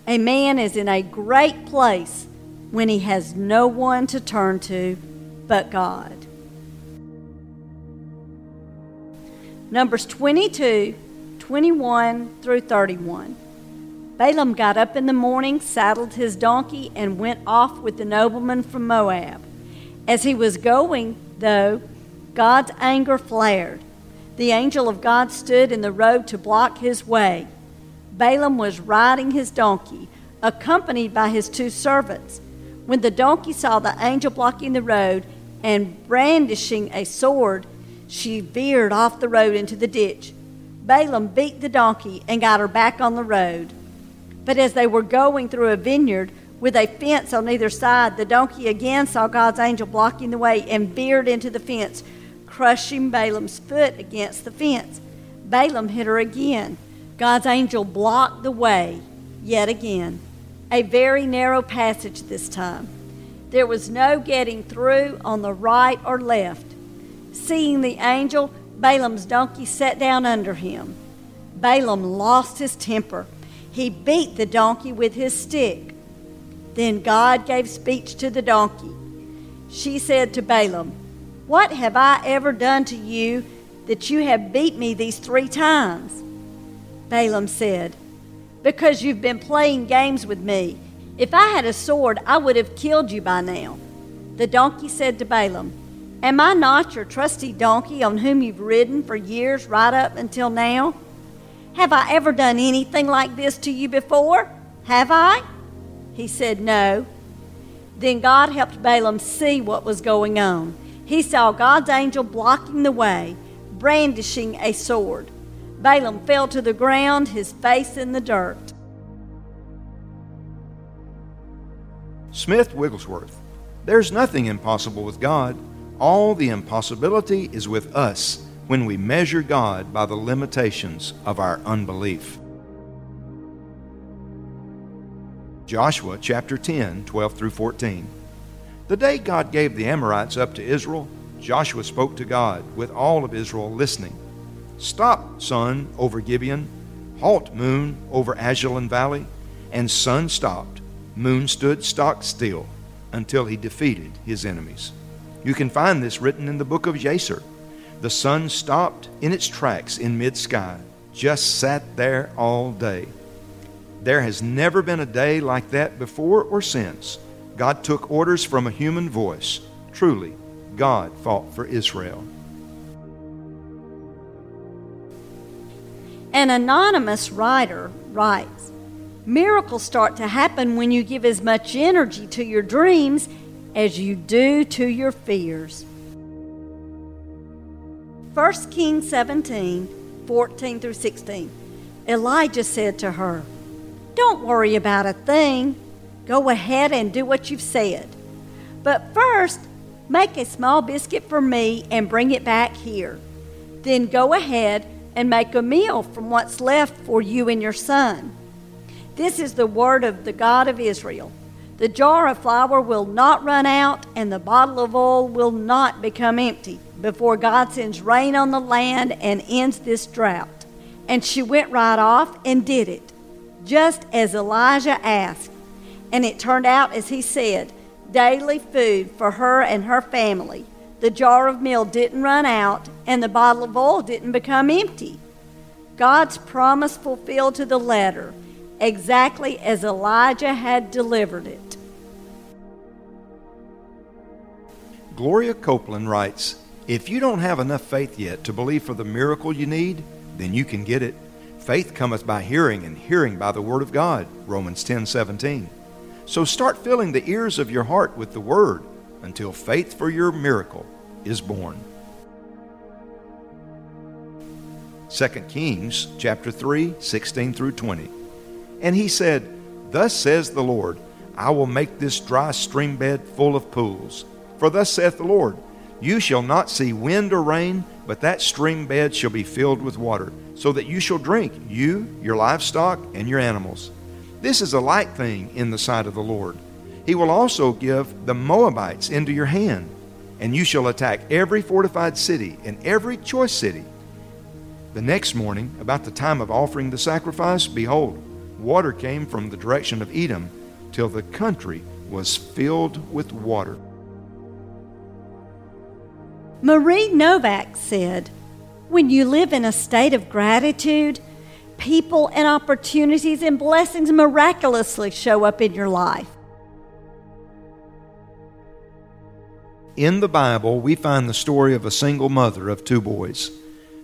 A man is in a great place when he has no one to turn to but God. Numbers 22, 21 through 31. Balaam got up in the morning, saddled his donkey, and went off with the nobleman from Moab. As he was going, though, God's anger flared. The angel of God stood in the road to block his way. Balaam was riding his donkey, accompanied by his two servants. When the donkey saw the angel blocking the road and brandishing a sword, she veered off the road into the ditch. Balaam beat the donkey and got her back on the road. But as they were going through a vineyard with a fence on either side, the donkey again saw God's angel blocking the way and veered into the fence, crushing Balaam's foot against the fence. Balaam hit her again. God's angel blocked the way yet again. A very narrow passage this time. There was no getting through on the right or left. Seeing the angel, Balaam's donkey sat down under him. Balaam lost his temper he beat the donkey with his stick. Then God gave speech to the donkey. She said to Balaam, What have I ever done to you that you have beat me these three times? Balaam said, Because you've been playing games with me. If I had a sword, I would have killed you by now. The donkey said to Balaam, Am I not your trusty donkey on whom you've ridden for years right up until now? Have I ever done anything like this to you before? Have I? He said, No. Then God helped Balaam see what was going on. He saw God's angel blocking the way, brandishing a sword. Balaam fell to the ground, his face in the dirt. Smith Wigglesworth. There's nothing impossible with God. All the impossibility is with us when we measure God by the limitations of our unbelief. Joshua chapter 10, 12 through 14. The day God gave the Amorites up to Israel, Joshua spoke to God with all of Israel listening. Stop, sun, over Gibeon. Halt, moon, over Ajalon Valley. And sun stopped. Moon stood stock still until he defeated his enemies. You can find this written in the book of Jasher, the sun stopped in its tracks in mid sky, just sat there all day. There has never been a day like that before or since. God took orders from a human voice. Truly, God fought for Israel. An anonymous writer writes Miracles start to happen when you give as much energy to your dreams as you do to your fears. 1 Kings 17 14 through 16. Elijah said to her, Don't worry about a thing. Go ahead and do what you've said. But first, make a small biscuit for me and bring it back here. Then go ahead and make a meal from what's left for you and your son. This is the word of the God of Israel. The jar of flour will not run out, and the bottle of oil will not become empty before God sends rain on the land and ends this drought. And she went right off and did it, just as Elijah asked. And it turned out as he said daily food for her and her family. The jar of meal didn't run out, and the bottle of oil didn't become empty. God's promise fulfilled to the letter, exactly as Elijah had delivered it. Gloria Copeland writes If you don't have enough faith yet to believe for the miracle you need, then you can get it. Faith cometh by hearing, and hearing by the word of God. Romans 10 17. So start filling the ears of your heart with the word until faith for your miracle is born. 2 Kings chapter 3, 16 through 20. And he said, Thus says the Lord, I will make this dry stream bed full of pools. For thus saith the Lord, You shall not see wind or rain, but that stream bed shall be filled with water, so that you shall drink, you, your livestock, and your animals. This is a light thing in the sight of the Lord. He will also give the Moabites into your hand, and you shall attack every fortified city and every choice city. The next morning, about the time of offering the sacrifice, behold, water came from the direction of Edom, till the country was filled with water. Marie Novak said, When you live in a state of gratitude, people and opportunities and blessings miraculously show up in your life. In the Bible, we find the story of a single mother of two boys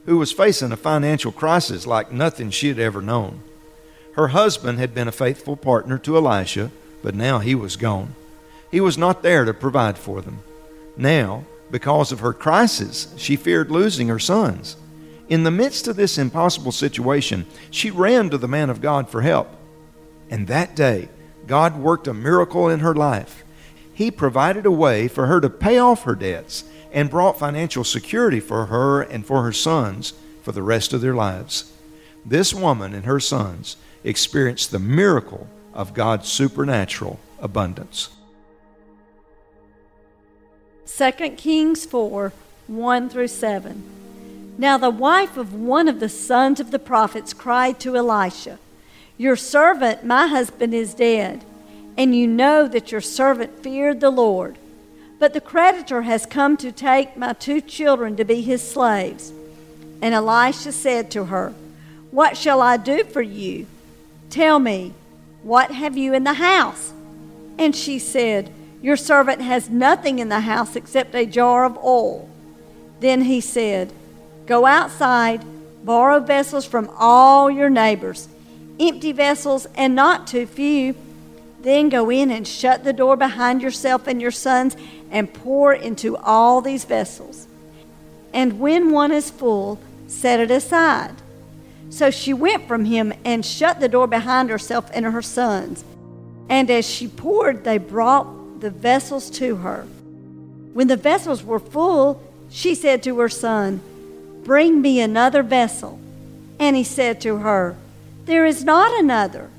who was facing a financial crisis like nothing she had ever known. Her husband had been a faithful partner to Elisha, but now he was gone. He was not there to provide for them. Now, because of her crisis, she feared losing her sons. In the midst of this impossible situation, she ran to the man of God for help. And that day, God worked a miracle in her life. He provided a way for her to pay off her debts and brought financial security for her and for her sons for the rest of their lives. This woman and her sons experienced the miracle of God's supernatural abundance. 2 Kings 4 1 through 7. Now the wife of one of the sons of the prophets cried to Elisha, Your servant, my husband, is dead, and you know that your servant feared the Lord. But the creditor has come to take my two children to be his slaves. And Elisha said to her, What shall I do for you? Tell me, what have you in the house? And she said, Your servant has nothing in the house except a jar of oil. Then he said, Go outside, borrow vessels from all your neighbors, empty vessels and not too few. Then go in and shut the door behind yourself and your sons and pour into all these vessels. And when one is full, set it aside. So she went from him and shut the door behind herself and her sons. And as she poured, they brought the vessels to her. When the vessels were full, she said to her son, Bring me another vessel. And he said to her, There is not another.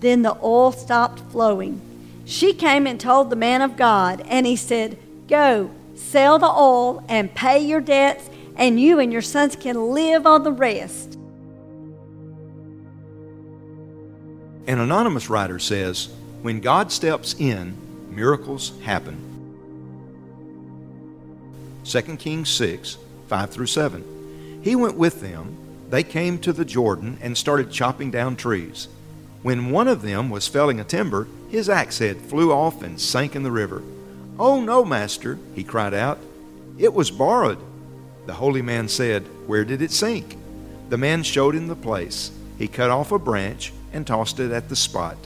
Then the oil stopped flowing. She came and told the man of God, and he said, Go, sell the oil and pay your debts, and you and your sons can live on the rest. An anonymous writer says, When God steps in, miracles happen. 2 Kings 6 5 through 7. He went with them. They came to the Jordan and started chopping down trees. When one of them was felling a timber, his axe head flew off and sank in the river. Oh, no, master, he cried out. It was borrowed. The holy man said, Where did it sink? The man showed him the place. He cut off a branch and tossed it at the spot.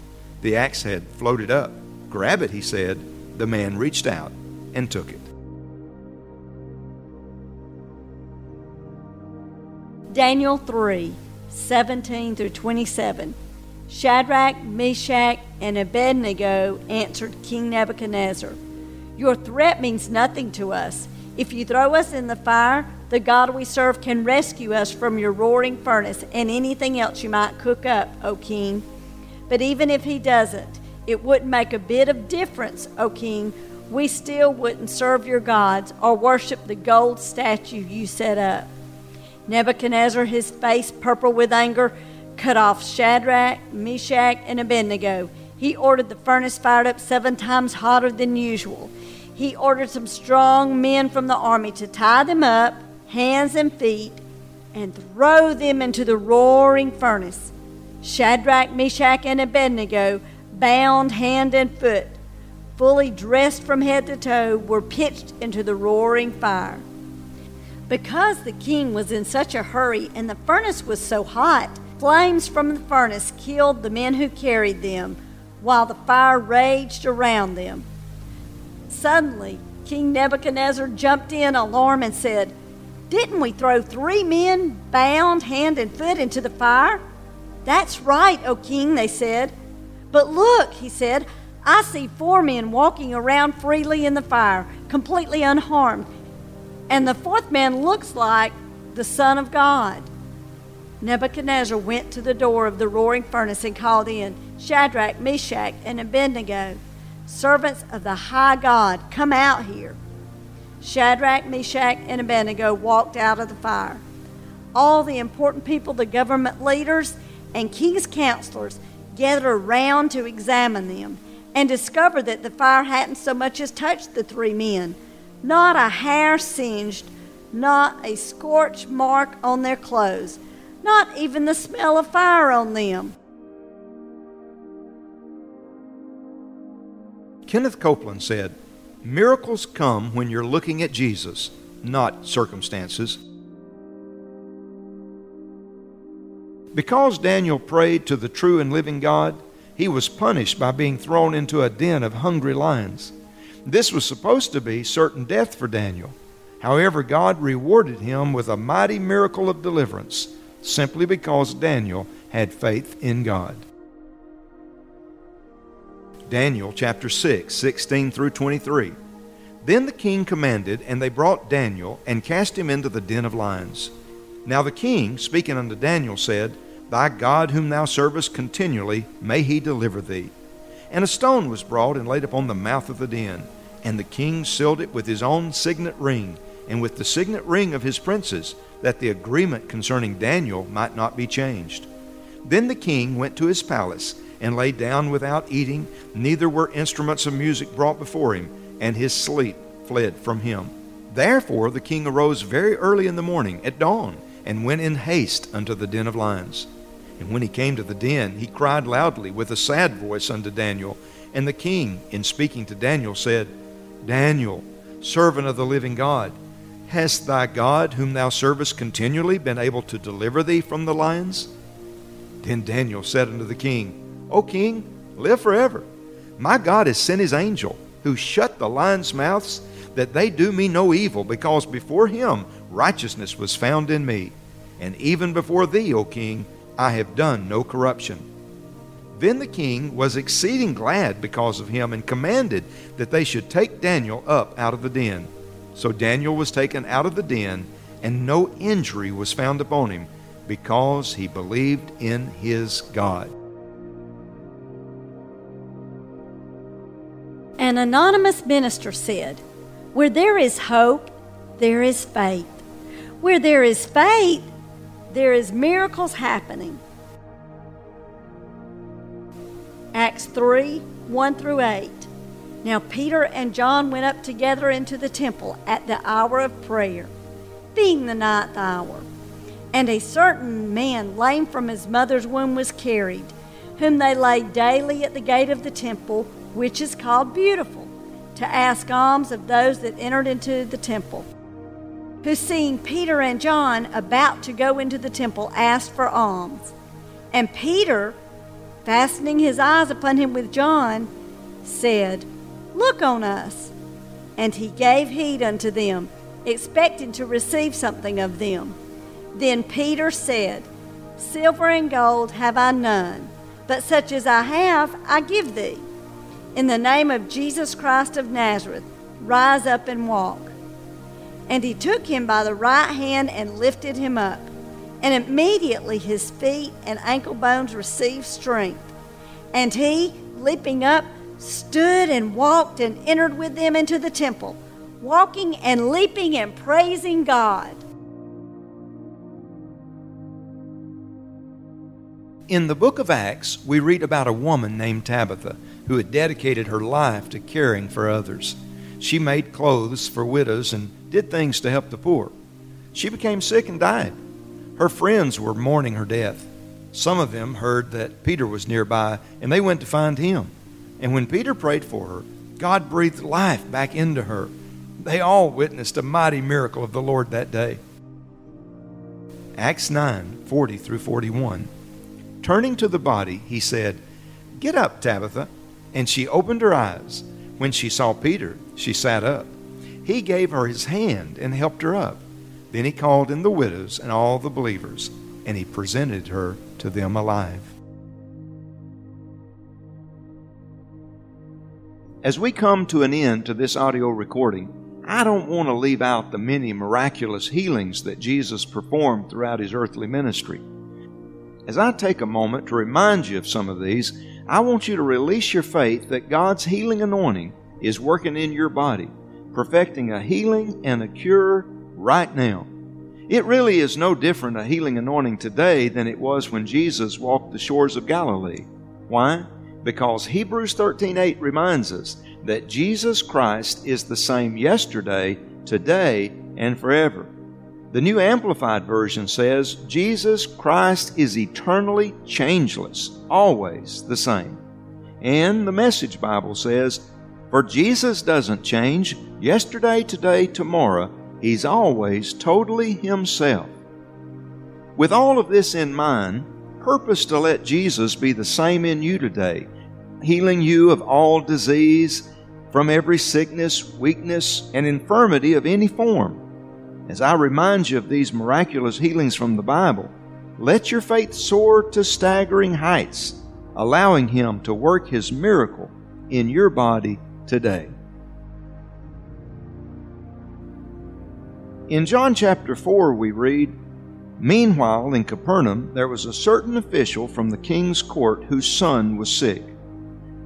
The axe head floated up. Grab it, he said. The man reached out and took it. Daniel 3 17 through 27. Shadrach, Meshach, and Abednego answered King Nebuchadnezzar Your threat means nothing to us. If you throw us in the fire, the God we serve can rescue us from your roaring furnace and anything else you might cook up, O king. But even if he doesn't, it wouldn't make a bit of difference, O king. We still wouldn't serve your gods or worship the gold statue you set up. Nebuchadnezzar, his face purple with anger, cut off Shadrach, Meshach, and Abednego. He ordered the furnace fired up seven times hotter than usual. He ordered some strong men from the army to tie them up, hands and feet, and throw them into the roaring furnace. Shadrach, Meshach, and Abednego, bound hand and foot, fully dressed from head to toe, were pitched into the roaring fire. Because the king was in such a hurry and the furnace was so hot, flames from the furnace killed the men who carried them, while the fire raged around them. Suddenly, King Nebuchadnezzar jumped in alarm and said, Didn't we throw three men bound hand and foot into the fire? That's right, O king, they said. But look, he said, I see four men walking around freely in the fire, completely unharmed. And the fourth man looks like the Son of God. Nebuchadnezzar went to the door of the roaring furnace and called in Shadrach, Meshach, and Abednego, servants of the high God, come out here. Shadrach, Meshach, and Abednego walked out of the fire. All the important people, the government leaders, and king's counselors gathered around to examine them and discovered that the fire hadn't so much as touched the three men. Not a hair singed, not a scorch mark on their clothes, not even the smell of fire on them. Kenneth Copeland said, Miracles come when you're looking at Jesus, not circumstances. Because Daniel prayed to the true and living God, he was punished by being thrown into a den of hungry lions. This was supposed to be certain death for Daniel. However, God rewarded him with a mighty miracle of deliverance simply because Daniel had faith in God. Daniel chapter 6, 16 through 23. Then the king commanded, and they brought Daniel and cast him into the den of lions. Now the king, speaking unto Daniel, said, Thy God whom thou servest continually, may he deliver thee. And a stone was brought and laid upon the mouth of the den. And the king sealed it with his own signet ring, and with the signet ring of his princes, that the agreement concerning Daniel might not be changed. Then the king went to his palace, and lay down without eating, neither were instruments of music brought before him, and his sleep fled from him. Therefore the king arose very early in the morning, at dawn, and went in haste unto the den of lions. And when he came to the den, he cried loudly with a sad voice unto Daniel. And the king, in speaking to Daniel, said, Daniel, servant of the living God, hast thy God, whom thou servest continually, been able to deliver thee from the lions? Then Daniel said unto the king, O king, live forever. My God has sent his angel, who shut the lions' mouths, that they do me no evil, because before him righteousness was found in me. And even before thee, O king, I have done no corruption. Then the king was exceeding glad because of him and commanded that they should take Daniel up out of the den. So Daniel was taken out of the den, and no injury was found upon him because he believed in his God. An anonymous minister said, Where there is hope, there is faith. Where there is faith, there is miracles happening. Acts 3 1 through 8. Now Peter and John went up together into the temple at the hour of prayer, being the ninth hour. And a certain man, lame from his mother's womb, was carried, whom they laid daily at the gate of the temple, which is called Beautiful, to ask alms of those that entered into the temple who, seeing Peter and John about to go into the temple, asked for alms. And Peter, fastening his eyes upon him with John, said, Look on us. And he gave heed unto them, expecting to receive something of them. Then Peter said, Silver and gold have I none, but such as I have I give thee. In the name of Jesus Christ of Nazareth, rise up and walk. And he took him by the right hand and lifted him up. And immediately his feet and ankle bones received strength. And he, leaping up, stood and walked and entered with them into the temple, walking and leaping and praising God. In the book of Acts, we read about a woman named Tabitha who had dedicated her life to caring for others. She made clothes for widows and did things to help the poor. She became sick and died. Her friends were mourning her death. Some of them heard that Peter was nearby, and they went to find him. And when Peter prayed for her, God breathed life back into her. They all witnessed a mighty miracle of the Lord that day. Acts 9 40 through 41. Turning to the body, he said, Get up, Tabitha. And she opened her eyes. When she saw Peter, she sat up. He gave her his hand and helped her up. Then he called in the widows and all the believers, and he presented her to them alive. As we come to an end to this audio recording, I don't want to leave out the many miraculous healings that Jesus performed throughout his earthly ministry. As I take a moment to remind you of some of these, I want you to release your faith that God's healing anointing is working in your body, perfecting a healing and a cure right now. It really is no different a healing anointing today than it was when Jesus walked the shores of Galilee. Why? Because Hebrews 13:8 reminds us that Jesus Christ is the same yesterday, today, and forever. The New Amplified Version says Jesus Christ is eternally changeless, always the same. And the Message Bible says, For Jesus doesn't change, yesterday, today, tomorrow, He's always totally Himself. With all of this in mind, purpose to let Jesus be the same in you today healing you of all disease, from every sickness, weakness, and infirmity of any form. As I remind you of these miraculous healings from the Bible, let your faith soar to staggering heights, allowing Him to work His miracle in your body today. In John chapter 4, we read, Meanwhile, in Capernaum, there was a certain official from the king's court whose son was sick.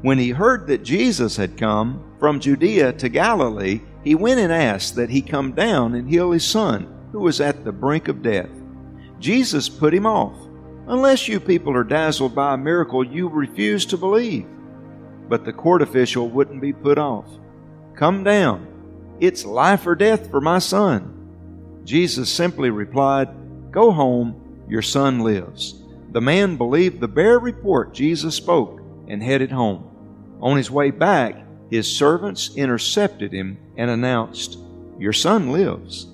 When he heard that Jesus had come from Judea to Galilee, he went and asked that he come down and heal his son, who was at the brink of death. Jesus put him off. Unless you people are dazzled by a miracle, you refuse to believe. But the court official wouldn't be put off. Come down. It's life or death for my son. Jesus simply replied, Go home, your son lives. The man believed the bare report Jesus spoke and headed home. On his way back, his servants intercepted him and announced, Your son lives.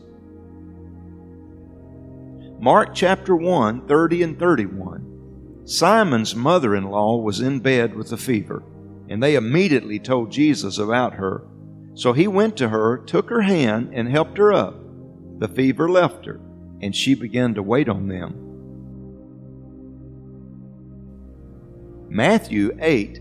Mark chapter 1, 30 and 31. Simon's mother in law was in bed with a fever, and they immediately told Jesus about her. So he went to her, took her hand, and helped her up. The fever left her, and she began to wait on them. Matthew 8,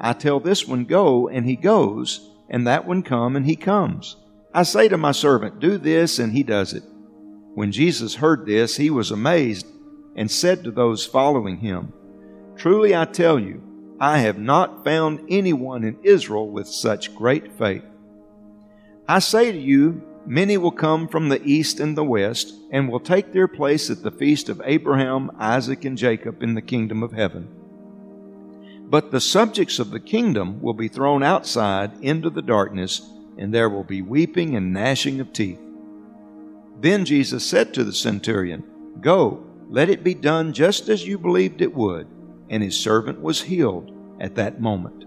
I tell this one, Go, and he goes, and that one, Come, and he comes. I say to my servant, Do this, and he does it. When Jesus heard this, he was amazed and said to those following him, Truly I tell you, I have not found anyone in Israel with such great faith. I say to you, many will come from the east and the west, and will take their place at the feast of Abraham, Isaac, and Jacob in the kingdom of heaven. But the subjects of the kingdom will be thrown outside into the darkness, and there will be weeping and gnashing of teeth. Then Jesus said to the centurion, Go, let it be done just as you believed it would. And his servant was healed at that moment.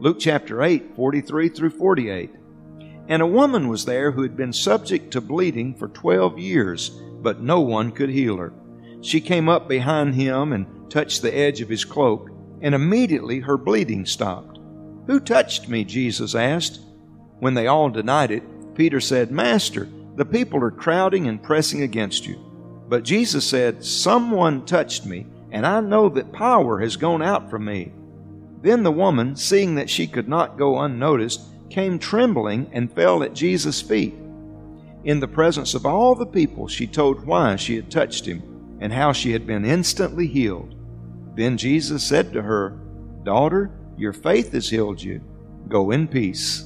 Luke chapter 8, 43 through 48. And a woman was there who had been subject to bleeding for twelve years, but no one could heal her. She came up behind him and touched the edge of his cloak, and immediately her bleeding stopped. Who touched me? Jesus asked. When they all denied it, Peter said, Master, the people are crowding and pressing against you. But Jesus said, Someone touched me, and I know that power has gone out from me. Then the woman, seeing that she could not go unnoticed, came trembling and fell at Jesus' feet. In the presence of all the people, she told why she had touched him and how she had been instantly healed. Then Jesus said to her, Daughter, your faith has healed you. Go in peace.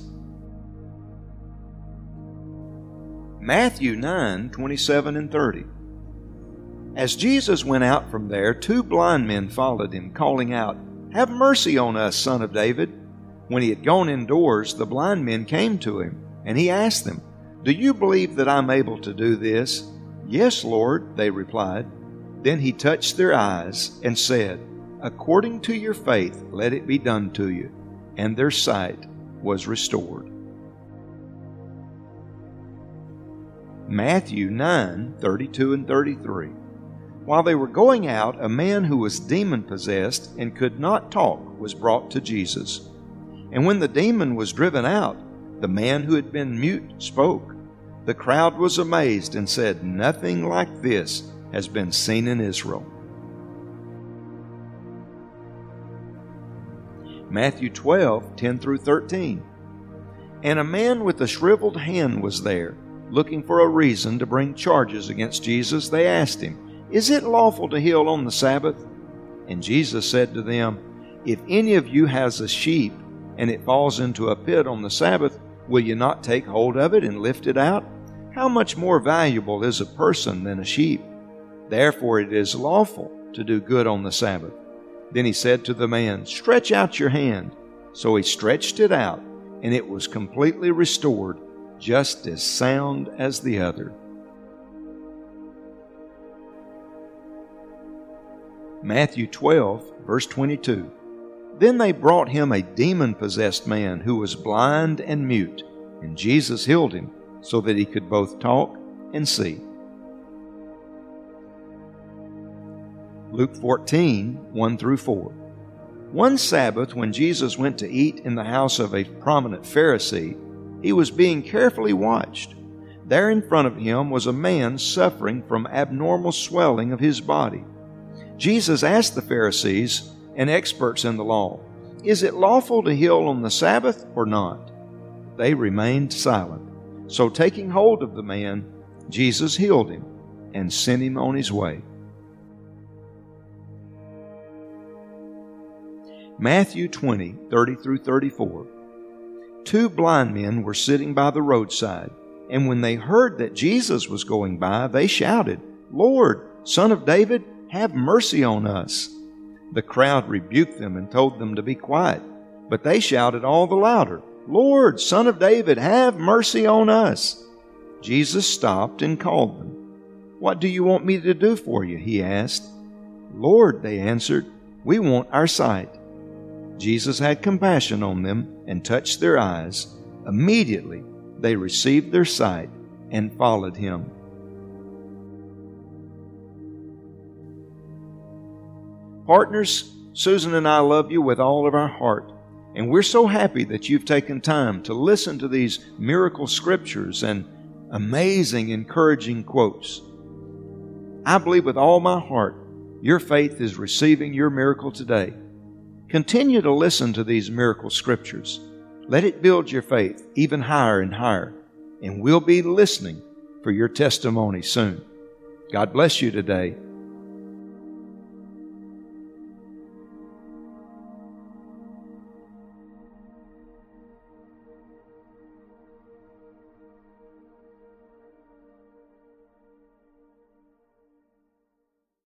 Matthew 9 27 and 30. As Jesus went out from there, two blind men followed him, calling out, Have mercy on us, son of David. When he had gone indoors, the blind men came to him, and he asked them, Do you believe that I'm able to do this? Yes, Lord, they replied. Then he touched their eyes and said, According to your faith, let it be done to you. And their sight was restored. Matthew 9 32 and 33. While they were going out, a man who was demon possessed and could not talk was brought to Jesus. And when the demon was driven out, the man who had been mute spoke. The crowd was amazed and said, Nothing like this has been seen in Israel. Matthew 12 10 through 13. And a man with a shriveled hand was there looking for a reason to bring charges against Jesus, they asked him, Is it lawful to heal on the Sabbath? And Jesus said to them, If any of you has a sheep and it falls into a pit on the Sabbath, will you not take hold of it and lift it out? How much more valuable is a person than a sheep? Therefore it is lawful to do good on the Sabbath. Then he said to the man, Stretch out your hand. So he stretched it out, and it was completely restored just as sound as the other. Matthew 12, verse 22. Then they brought him a demon possessed man who was blind and mute, and Jesus healed him so that he could both talk and see. Luke 14, 1 through 4. One Sabbath, when Jesus went to eat in the house of a prominent Pharisee, he was being carefully watched. There in front of him was a man suffering from abnormal swelling of his body. Jesus asked the Pharisees and experts in the law, Is it lawful to heal on the Sabbath or not? They remained silent. So, taking hold of the man, Jesus healed him and sent him on his way. Matthew 20, 30 through 34. Two blind men were sitting by the roadside, and when they heard that Jesus was going by, they shouted, Lord, Son of David, have mercy on us. The crowd rebuked them and told them to be quiet, but they shouted all the louder, Lord, Son of David, have mercy on us. Jesus stopped and called them. What do you want me to do for you? he asked. Lord, they answered, we want our sight. Jesus had compassion on them and touched their eyes. Immediately they received their sight and followed him. Partners, Susan and I love you with all of our heart, and we're so happy that you've taken time to listen to these miracle scriptures and amazing, encouraging quotes. I believe with all my heart your faith is receiving your miracle today. Continue to listen to these miracle scriptures. Let it build your faith even higher and higher, and we'll be listening for your testimony soon. God bless you today